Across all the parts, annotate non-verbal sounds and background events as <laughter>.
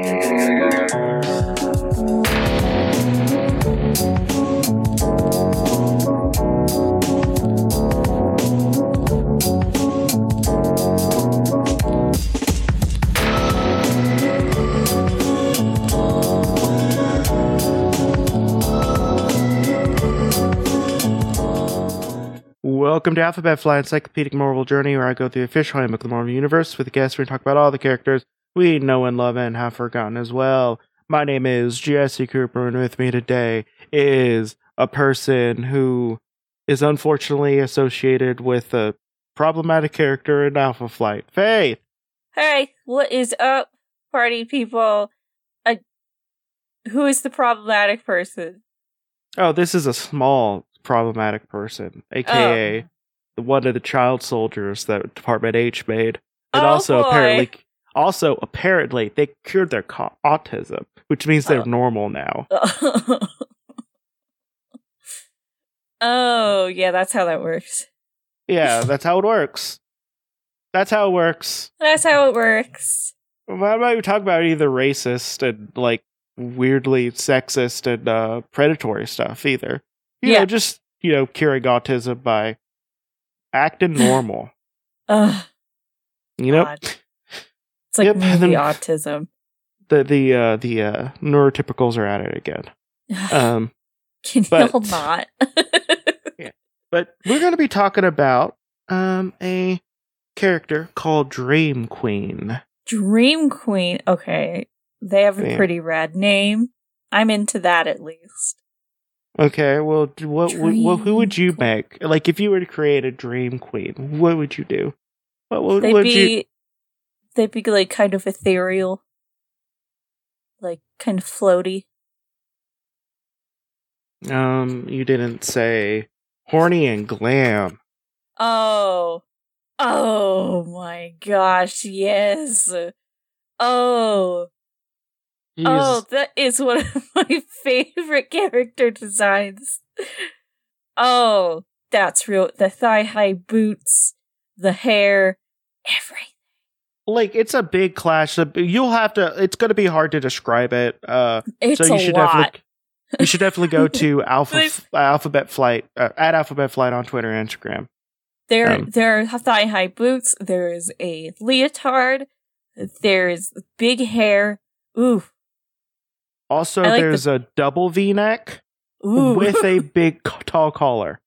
Welcome to Alphabet Flight Encyclopedic Marvel Journey, where I go through the official handbook of the Marvel Universe with the guests. We talk about all the characters we know and love and have forgotten as well. My name is Jesse Cooper, and with me today is a person who is unfortunately associated with a problematic character in Alpha Flight. Faith! Hey, what is up, party people? Uh, who is the problematic person? Oh, this is a small problematic person, aka the one of the child soldiers that Department H made. And Oh, also boy. apparently also apparently they cured their co- autism, which means they're Oh. normal now. <laughs> oh, yeah, that's how that works. Yeah, that's how it works. That's how it works. That's how it works. Why am I talking about either racist and like weirdly sexist and uh, predatory stuff either? You Yeah. know, just you know, curing autism by acting <sighs> normal. Ugh, you know, God. Like Yep, <laughs> then- autism. the the uh, the uh, neurotypicals are at it again. <sighs> Um, Can but- you not? <laughs> yeah, but we're going to be talking about um a character called Dream Queen. Dream Queen. Okay, they have a Yeah. pretty rad name. I'm into that at least. Okay, well, what, what who would you make? Like, if you were to create a Dream Queen, what would you do? What would, They'd would be you? They'd be like kind of ethereal, like kind of floaty. Um, you didn't say horny and glam. Oh, oh my gosh, yes. Oh, Jeez. oh, that is one of <laughs> my favorite character designs. Oh, that's real. The thigh high boots, the hair, everything. Like it's a big clash. You'll have to. It's going to be hard to describe it. Uh, It's so you a should lot. definitely <laughs> you should definitely go to <laughs> Alpha There's- Alphabet Flight uh, at Alphabet Flight on Twitter and Instagram. There, Um, there are thigh high boots. There is a leotard. There is big hair. Ooh, Also, like the- there's a double V neck with a <laughs> big tall collar.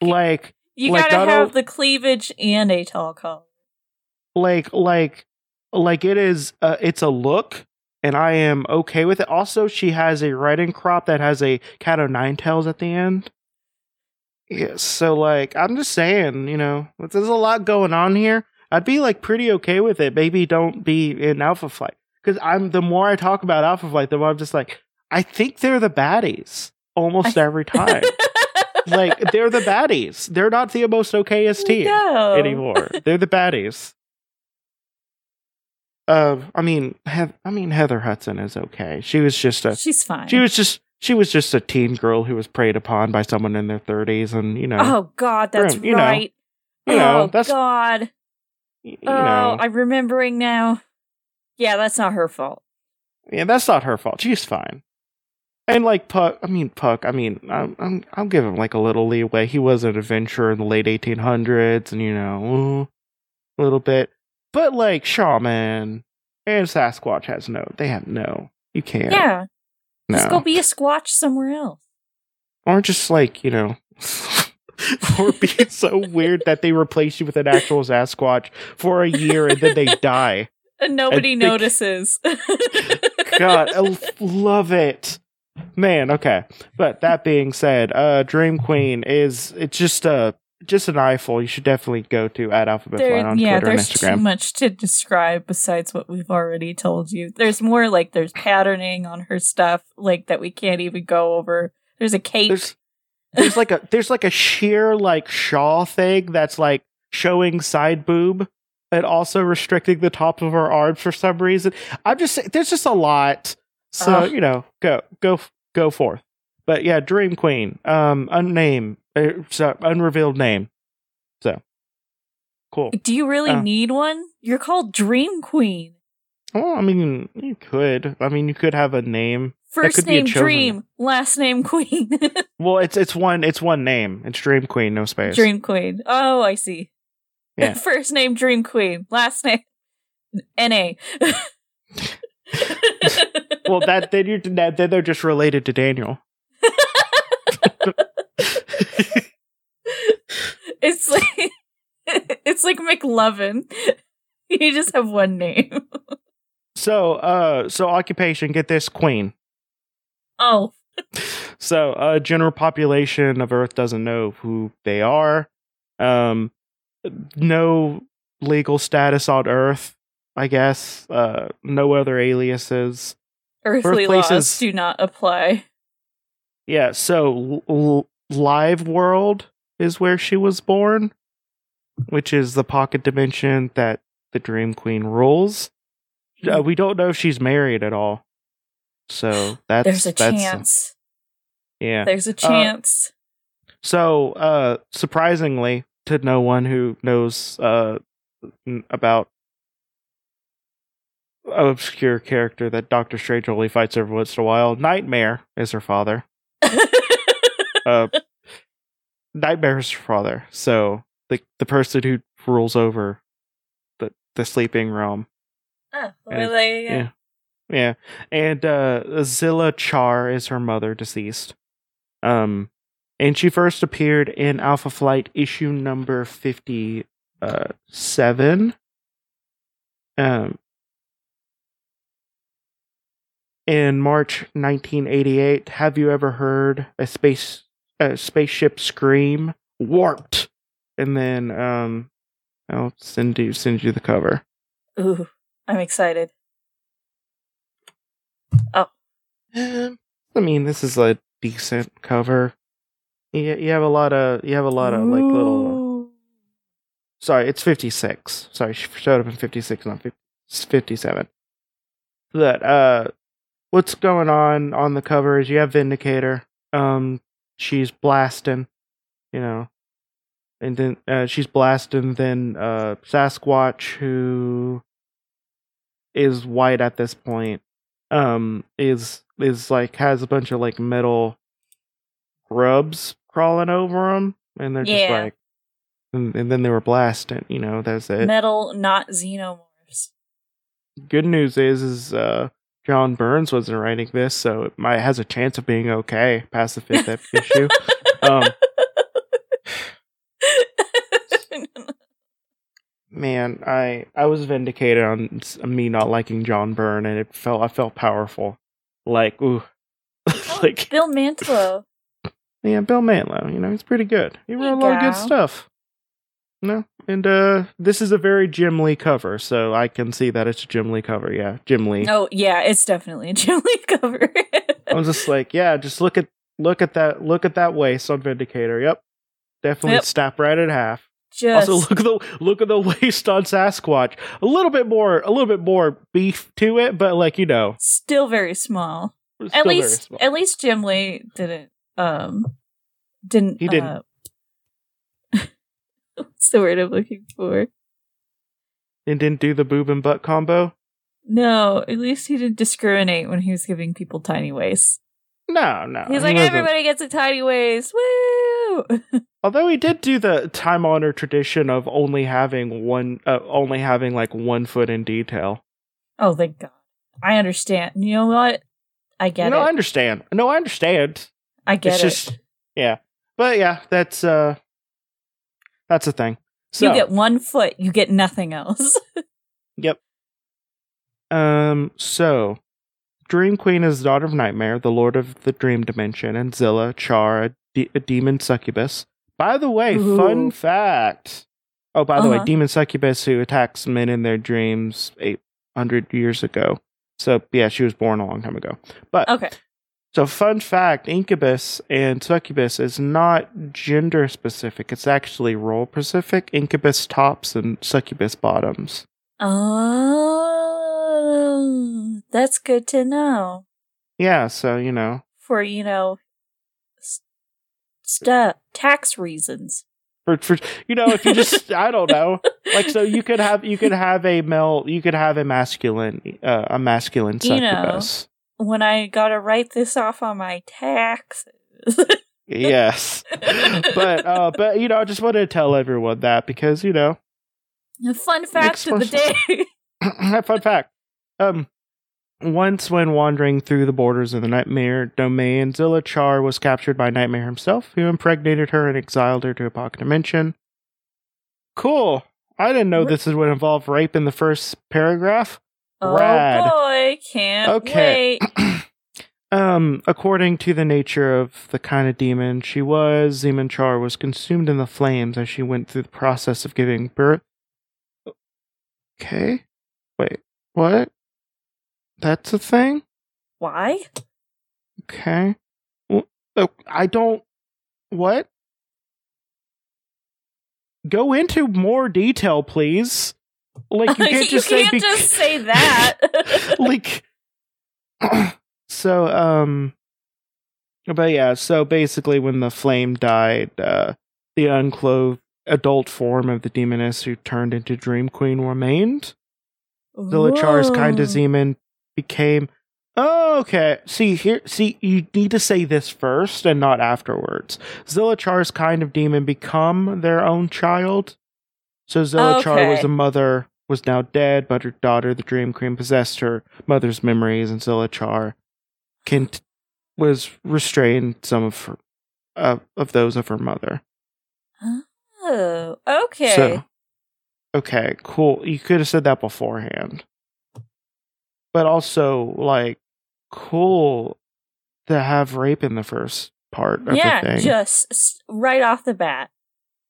like, you like, gotta have the cleavage and a tall collar. Like, like, like it is. Uh, it's a look, and I am okay with it. Also, she has a riding crop that has a cat o' nine tails at the end. Yeah, so like, I'm just saying, you know, there's a lot going on here. I'd be like pretty okay with it. Maybe don't be in Alpha Flight because I'm. The more I talk about Alpha Flight, the more I'm just like, I think they're the baddies almost every time. like they're the baddies. They're not the most okayest <laughs> team no. anymore. They're the baddies. Uh, I mean, Heath- I mean Heather Hudson is okay. She was just a She's fine. she was just she was just a teen girl who was preyed upon by someone in their thirties, and you know, oh God, that's Grim, you know, right. you know, oh God. you oh, I'm remembering now. Yeah, that's not her fault. yeah, that's not her fault. She's fine. And like Puck, I mean Puck. I mean, I'm, I'm I'll give him like a little leeway. He was an adventurer in the late 1800s, and you know, a little bit. But like Shaman and Sasquatch has no. They have no. You can't. Yeah, no. just go be a squatch somewhere else. or just like you know. <laughs> or being <laughs> so weird that they replace you with an actual Sasquatch for a year and then they die. <laughs> And nobody think- notices. God, I love it. Man, okay. But that being said, uh Dream Queen is it's just a just an eyeful. You should definitely go to at Alphabet There- Flight on yeah, Twitter and there's too much to describe besides what we've already told you. There's more like there's patterning on her stuff, like that we can't even go over. There's a cape. There's there's like a there's like a sheer like shawl thing that's like showing side boob and also restricting the top of her arms for some reason. I'm just saying there's just a lot. So, Ugh. you know, go go go forth. But yeah, Dream Queen, um unname uh, so, unrevealed name. So cool. Do you really Uh. need one? You're called Dream Queen. Well, I mean, you could. I mean, you could have a name. First could be a name Dream, last name Queen. <laughs> Well, it's it's one it's one name. It's Dream Queen, no space. Dream Queen. Oh, I see. Yeah. <laughs> First name Dream Queen, last name NA. <laughs> Well, that then you're that, then they're just related to Daniel. It's like <laughs> it's like McLovin. <laughs> You just have one name. So, uh, so occupation. Get this, Queen. Oh, So, uh, general population of Earth doesn't know who they are. Um, no legal status on Earth. I guess. Uh, no other aliases. earthly laws do not apply. Yeah. So, l- l- Live World is where she was born, which is the pocket dimension that the Dream Queen rules. Uh, we don't know if she's married at all. So that's There's a that's, chance. Yeah. There's a chance. So, uh, surprisingly, to no one who knows uh, n- about an obscure character that Doctor Strange only fights every once in a while, Nightmare is her father. <laughs> Uh, Nightmare is her father. So the the person who rules over the the sleeping realm. oh, well, there you go. yeah. Yeah. And uh Zilla Char is her mother deceased. Um and she first appeared in Alpha Flight issue number 57. Uh, um in March 1988. Have you ever heard a space a spaceship scream warped? And then um I'll send you send you the cover. Ooh, I'm excited. Oh. Um, I mean, this is a decent cover. You, you have a lot of you have a lot of like little. Sorry, it's fifty six. Sorry, she showed up in fifty six, not fifty seven. That uh, what's going on on the cover is you have Vindicator. Um, she's blasting, you know, and then uh, she's blasting. Then uh, Sasquatch, who is white at this point, um, is is like has a bunch of like metal grubs crawling over him, and they're just like, and, and then they were blasting. You know, that's it. Metal, not xenomorphs. Good news is, is uh, John Burns wasn't writing this, so it might has a chance of being okay past the fifth issue. Um, <laughs> man, I I was vindicated on me not liking John Byrne, and it felt I felt powerful. Like ooh, <laughs> like Bill Mantlo. yeah, Bill Mantlo. You know, he's pretty good. He wrote a lot of good go. stuff. No, and uh, this is a very Jim Lee cover, so I can see that it's a Jim Lee cover. Yeah, Jim Lee. Oh yeah, it's definitely a <laughs> Jim Lee cover. I'm just like, yeah, just look at look at that look at that waist on Vindicator. Yep, definitely Yep. snap right in half. Just Also, look at the look at the <laughs> waist on Sasquatch. A little bit more, a little bit more beef to it, but like you know, still very small. it's at least small. at least Jim Lee didn't um didn't He didn't. uh, <laughs> what's the word I'm looking for? and didn't do the boob and butt combo. No, at least he didn't discriminate when he was giving people tiny waists. No, no. He's like, wasn't. everybody gets a tiny waist. Woo! <laughs> Although he did do the time honored tradition of only having one, uh, only having like one foot in detail. oh, thank God. I understand. You know what? I get it. no, I understand. No, I understand. I get it's it. just, yeah, but yeah, that's uh, that's a thing. So, You get one foot, you get nothing else. <laughs> Yep. Um. So, Dream Queen is the daughter of Nightmare, the Lord of the Dream Dimension, and Zilla Char, a, de- a demon succubus. By the way, Ooh. fun fact. Oh, by the way, Uh-huh. demon succubus who attacks men in their dreams eight hundred years ago. So yeah, she was born a long time ago. But okay. So fun fact: incubus and succubus is not gender specific. It's actually role specific. Incubus tops and succubus bottoms. Oh, that's good to know. Yeah, so you know, For, you know, stuff, tax reasons. for for you know, if you just I don't know, like so you could have you could have a male you could have a masculine uh, a masculine You know. When I gotta write this off on my taxes. <laughs> yes. But uh <laughs> but you know, I just wanted to tell everyone that because, you know, Fun fact of the day. <laughs> <clears throat> fun fact. Um once when wandering through the borders of the Nightmare domain, Zilla Char was captured by Nightmare himself, who impregnated her and exiled her to a pocket dimension. Cool. I didn't know this would involve rape in the first paragraph. Oh Rad. boy, can't Okay. wait. <clears throat> Um, according to the nature of the kind of demon she was, Zeman Char was consumed in the flames as she went through the process of giving birth. Okay. Wait, what? That's a thing? Why? Okay. Well, I don't. What? Go into more detail, please. Like, you <laughs> can't just say. can't bec- just say that. <laughs> <laughs> like <clears throat> so um but yeah so basically when the flame died uh the unclothed adult form of the demoness who turned into dream queen remained Zilachar's kind of demon became oh, okay see here see you need to say this first and not afterwards Zilachar's kind of demon become their own child so Zilachar was Okay. a mother was now dead but her daughter the dream queen possessed her mother's memories and Zilachar can was restrained some of her uh, of those of her mother Oh, okay. so, okay, cool. You could have said that beforehand. But also, like, cool to have rape in the first part of yeah, the thing. Yeah just right off the bat.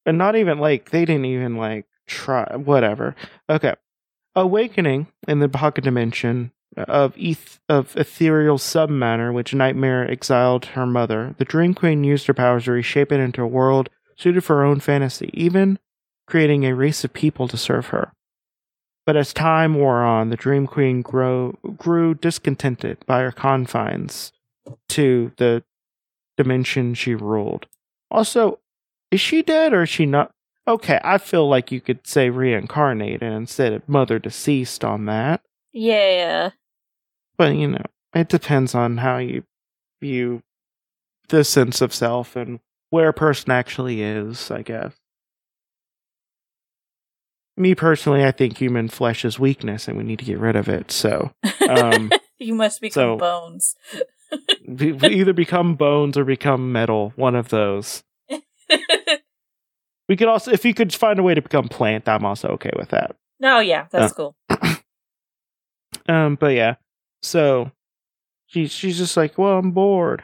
And not even, like, they didn't even, like, try. Whatever. Okay. Awakening in the pocket dimension uh, of eth- of ethereal submatter, which Nightmare exiled her mother, the Dream Queen used her powers to reshape it into a world suited for her own fantasy, even creating a race of people to serve her. But as time wore on, the Dream Queen grow, grew discontented by her confines to the dimension she ruled. Also, is she dead or is she not? Okay, I feel like you could say reincarnated instead of mother deceased on that. Yeah. But, you know, it depends on how you view the sense of self and where a person actually is, I guess. Me personally, I think human flesh is weakness and we need to get rid of it. So, Um, <laughs> you must become so- bones. <laughs> we we either become bones or become metal, one of those. <laughs> We could also, if you could find a way to become plant, I'm also okay with that. no, yeah, that's cool. <clears throat> Um, but yeah, so she's she's just like, well, I'm bored.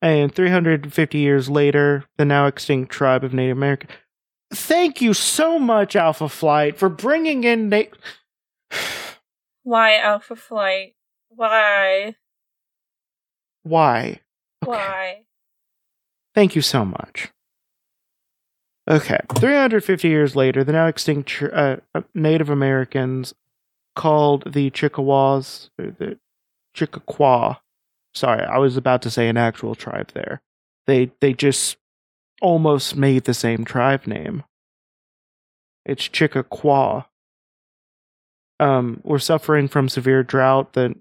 And 350 years later, the now extinct tribe of Native American. Thank you so much, Alpha Flight, for bringing in. Na- <sighs> Why Alpha Flight? Why? Why? Okay. Why? Thank you so much. Okay, 350 years later, the now extinct uh, uh, Native Americans called the Chickawas, the Chickaquaw. Sorry, I was about to say an actual tribe there. They they just almost made the same tribe name. It's Chickaquaw. Um, we're suffering from severe drought. The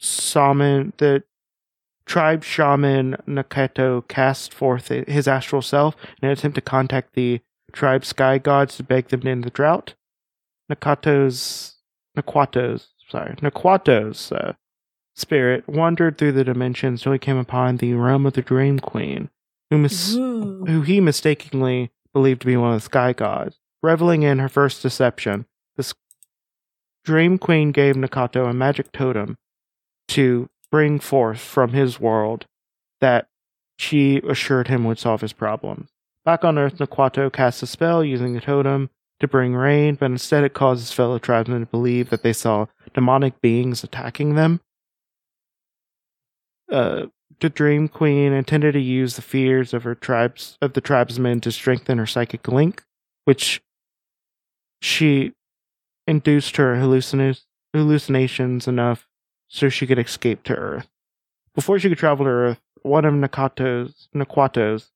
salmon, the tribe shaman Nakato cast forth his astral self in an attempt to contact the tribe sky gods to beg them to end the drought. Nakato's Naquato's sorry Naquato's uh, spirit wandered through the dimensions until he came upon the realm of the Dream Queen, who mis- Ooh. who he mistakenly believed to be one of the sky gods. Reveling in her first deception, this Dream Queen gave Nakato a magic totem to bring forth from his world that she assured him would solve his problems. Back on Earth, Nakato casts a spell using a totem to bring rain, but instead it causes fellow tribesmen to believe that they saw demonic beings attacking them. Uh, the Dream Queen intended to use the fears of her tribes of the tribesmen to strengthen her psychic link, which she induced her hallucina- hallucinations enough so she could escape to Earth. Before she could travel to Earth, one of Nakato's Naquato's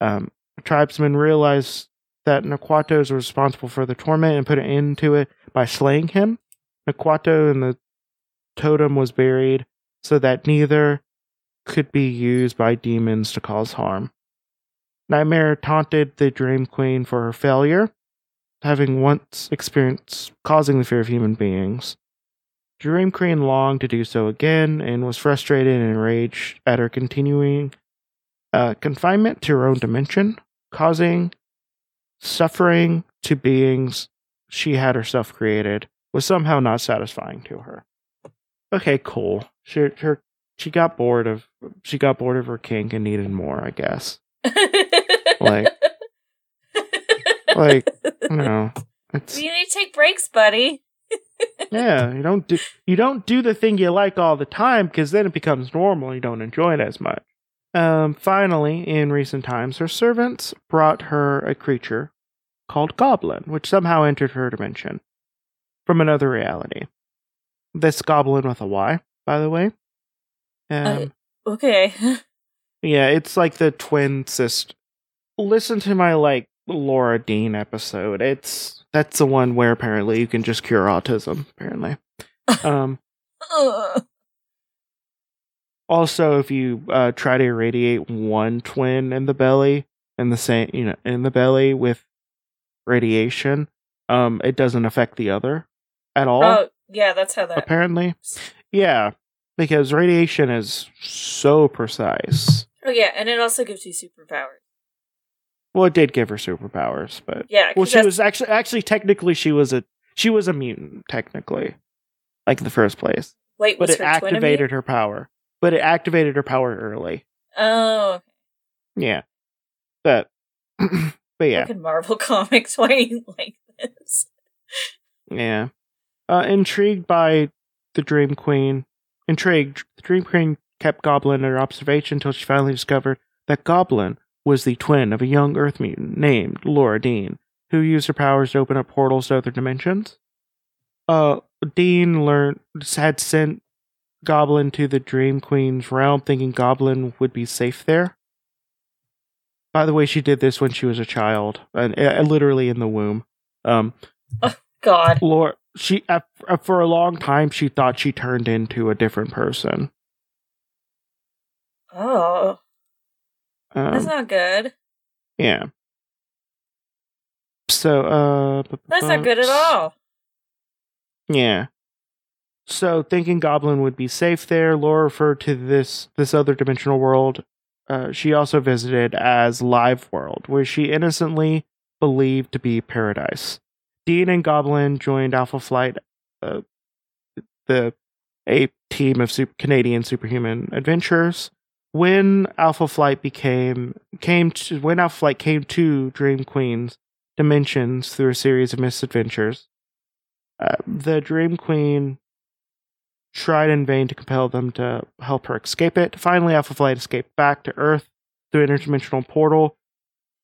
um, tribesmen realized that Nakwato is responsible for the torment and put an end to it by slaying him. Nakwato and the totem was buried so that neither could be used by demons to cause harm. Nightmare taunted the Dream Queen for her failure, having once experienced causing the fear of human beings. Dream Queen longed to do so again and was frustrated and enraged at her continuing uh, confinement to her own dimension, causing suffering to beings she had herself created, was somehow not satisfying to her. Okay, cool. She her she got bored of she got bored of her kink and needed more, I guess. Like- <laughs> Like, you know, it's you need to take breaks, buddy. Yeah, you don't do you don't do the thing you like all the time because then it becomes normal. You don't enjoy it as much. Um, finally, in recent times, her servants brought her a creature called Goblyn, which somehow entered her dimension from another reality. This Goblyn with a Y, by the way. Um, Okay. <laughs> yeah, it's like the twin sister. Listen to my like Laura Dean episode. It's that's the one where apparently you can just cure autism. Apparently. <laughs> Um. Also, if you uh, try to irradiate one twin in the belly, in the same, you know, in the belly with radiation, um, it doesn't affect the other at all. oh, yeah, that's how that. apparently, yeah, because radiation is so precise. Oh, yeah, and it also gives you superpowers. Well, it did give her superpowers, but Yeah, well, she that's- was actually actually technically she was a she was a mutant technically, like in the first place, Wait, but was it her activated her power. But it activated her power early. Oh, Yeah, but <clears throat> but yeah. Marvel <laughs> comics. Why are you <laughs> like this? Yeah. Uh, intrigued by the Dream Queen, intrigued, the Dream Queen kept Goblyn under observation until she finally discovered that Goblyn was the twin of a young Earth mutant named Laura Dean, who used her powers to open up portals to other dimensions. Uh, Dean learned had sent Goblyn to the Dream Queen's realm, thinking Goblyn would be safe there. By the way, she did this when she was a child, and uh, literally in the womb. Um, God. Laura, she uh, for a long time she thought she turned into a different person. Oh, that's Um, not good. yeah. So, uh, bu- That's not good at all. Yeah. So, thinking Goblyn would be safe there, Laura referred to this this other dimensional world. Uh, she also visited as Live World, where she innocently believed to be paradise. Dean and Goblyn joined Alpha Flight, uh, the a team of super, Canadian superhuman adventurers. When Alpha Flight became came to when Alpha Flight came to Dream Queen's dimensions through a series of misadventures, uh, the Dream Queen tried in vain to compel them to help her escape it. Finally, Alpha Flight escaped back to Earth through an interdimensional portal.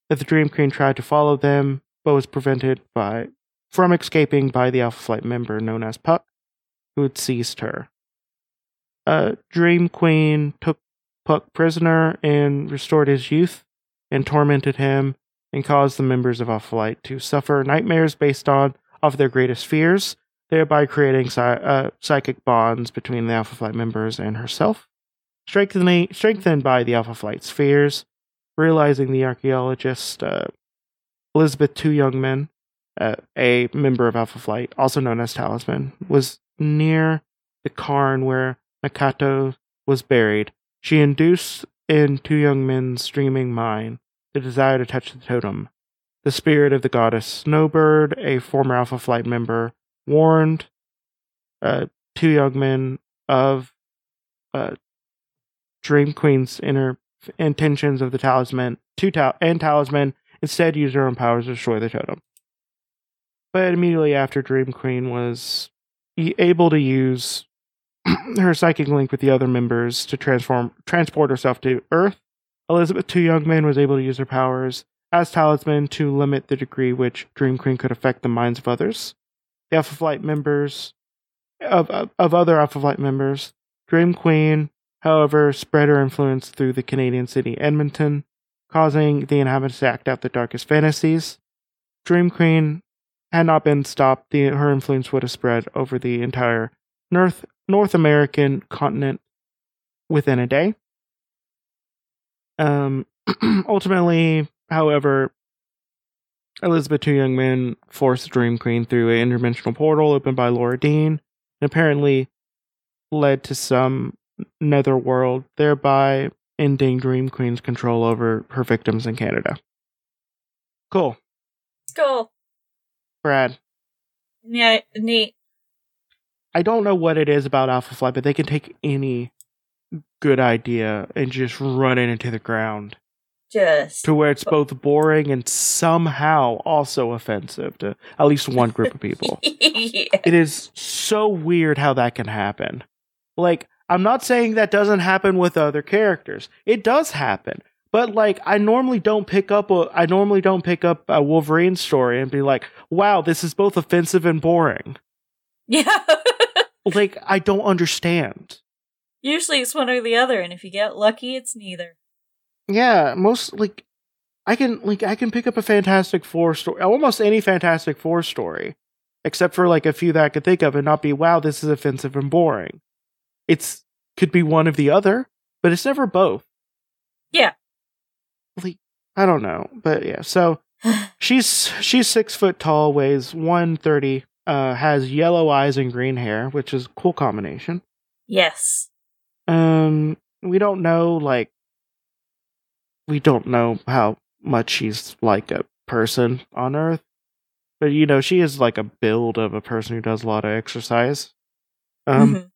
But the Dream Queen tried to follow them, but was prevented by from escaping by the Alpha Flight member known as Puck, who had seized her. Uh, Dream Queen took Puck prisoner and restored his youth, and tormented him, and caused the members of Alpha Flight to suffer nightmares based on of their greatest fears, thereby creating uh, psychic bonds between the Alpha Flight members and herself. Strengthening, strengthened by the Alpha Flight's fears, realizing the archaeologist uh, Elizabeth Two Young Men, uh, a member of Alpha Flight, also known as Talisman, was near the cairn where Nakato was buried. She induced in Two Young Men's streaming mind the desire to touch the totem. The spirit of the goddess Snowbird, a former Alpha Flight member, warned uh, two young men of uh, Dream Queen's inner intentions of the talisman, two tal- and talisman instead used her own powers to destroy the totem. But immediately after, Dream Queen was able to use <clears throat> her psychic link with the other members to transform transport herself to Earth. Elizabeth Two Young Men was able to use her powers as talisman to limit the degree which Dream Queen could affect the minds of others. The Alpha Flight members of of, of other Alpha Flight members, Dream Queen, however, spread her influence through the Canadian city Edmonton, causing the inhabitants to act out their darkest fantasies. Dream Queen had not been stopped, the, her influence would have spread over the entire North North American continent within a day. Um, <clears throat> ultimately, however, Elizabeth Two Young Men forced Dream Queen through an interdimensional portal opened by Laura Dean, and apparently led to some netherworld, thereby ending Dream Queen's control over her victims in Canada. Cool. Cool. Brad. Yeah, neat. I don't know what it is about Alpha Flight, but they can take any good idea and just run it into the ground Just to where it's both boring and somehow also offensive to at least one group of people. <laughs> yeah. It is so weird how that can happen. Like, I'm not saying that doesn't happen with other characters. It does happen. But like I normally don't pick up a I normally don't pick up a Wolverine story and be like, "Wow, this is both offensive and boring." <laughs> Yeah. Like I don't understand. Usually it's one or the other, and if you get lucky, it's neither. Yeah, most like I can like I can pick up a Fantastic Four story, almost any Fantastic Four story, except for like a few that I could think of, and not be wow, this is offensive and boring. It's could be one of the other, but it's never both. Yeah. Like I don't know, but yeah. So <sighs> she's she's six foot tall, weighs one thirty, uh, has yellow eyes and green hair, which is a cool combination. Yes. Um, we don't know like we don't know how much she's like a person on Earth, but you know she is like a build of a person who does a lot of exercise. Um, Mhm.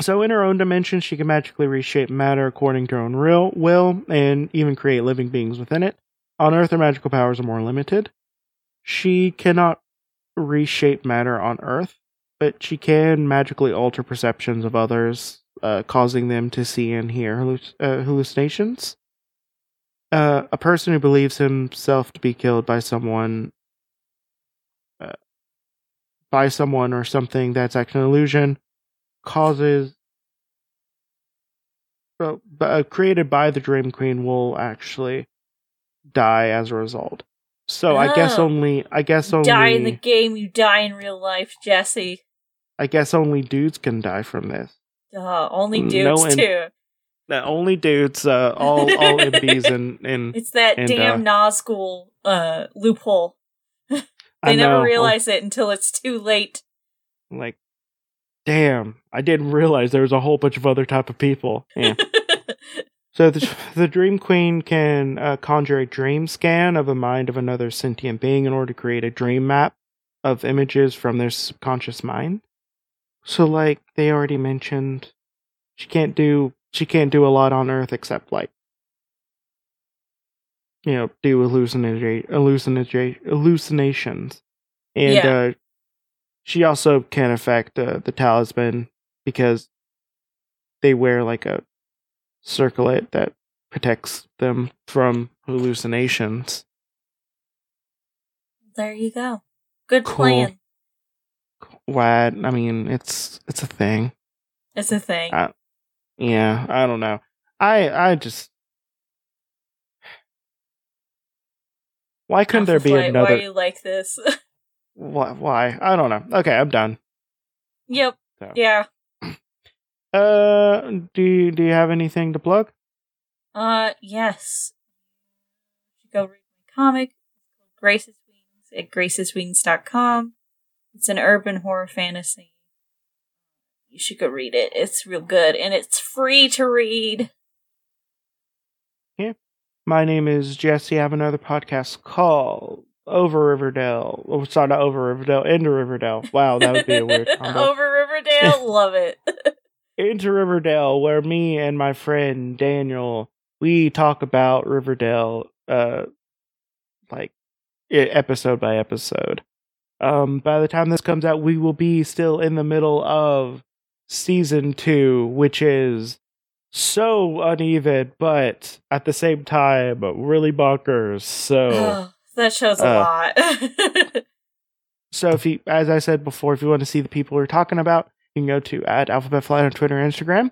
so in her own dimension, she can magically reshape matter according to her own real will, and even create living beings within it. On Earth, her magical powers are more limited. She cannot reshape matter on Earth, but she can magically alter perceptions of others, uh, causing them to see and hear halluc- uh, hallucinations. Uh, a person who believes himself to be killed by someone, uh, by someone or something that's actually an illusion, causes. Uh, created by the Dream Queen will actually die as a result. So I guess Oh. only I guess only Die in the game, you die in real life, Jesse. I guess only dudes can die from this. Duh, only No dudes in- too. Uh, only dudes, uh, all all <laughs> MBs and and It's that and, damn uh, Nazgul uh, loophole. I They never know, realize it until it's too late. like, damn, I didn't realize there was a whole bunch of other type of people. Yeah. <laughs> so the <laughs> the Dream Queen can uh, conjure a dream scan of a mind of another sentient being in order to create a dream map of images from their subconscious mind. So, like they already mentioned, she can't do she can't do a lot on Earth except like you know do hallucinati- hallucinati- hallucinations, and Yeah. uh, she also can affect uh, the talisman because they wear like a circlet that protects them from hallucinations. there you go. Good Cool. plan. What? I mean, it's it's a thing. It's a thing. Uh, Yeah, I don't know. I I just why couldn't there be Flight, Why another? are you like this? <laughs> Why, why? I don't know. Okay, I'm done. yep. So. Yeah. Uh, do you, do you have anything to plug? Uh, yes. You should go read my comic. Called Grace's Wings at graceswings.com. It's an urban horror fantasy. You should go read it. It's real good and it's free to read. Yeah. My name is Jesse. I have another podcast called Over Riverdale. Oh, sorry, not Over Riverdale. Into Riverdale. Wow, that would be a weird <laughs> combo. Over Riverdale, love it. <laughs> Into Riverdale, where me and my friend Daniel we talk about Riverdale, uh, like episode by episode. Um, by the time this comes out, we will be still in the middle of season two, which is so uneven, but at the same time really bonkers. So. <sighs> That shows a Uh, lot. <laughs> So if you, as I said before, if you want to see the people we're talking about, you can go to at Alphabet Flight on Twitter and Instagram.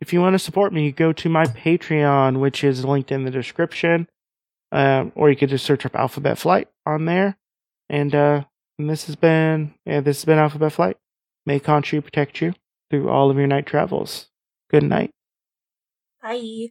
If you want to support me, go to my Patreon, which is linked in the description. Um, or you could just search up Alphabet Flight on there. And, uh, and this has been yeah, this has been Alphabet Flight. May Khonshu protect you through all of your night travels. Good night. Bye.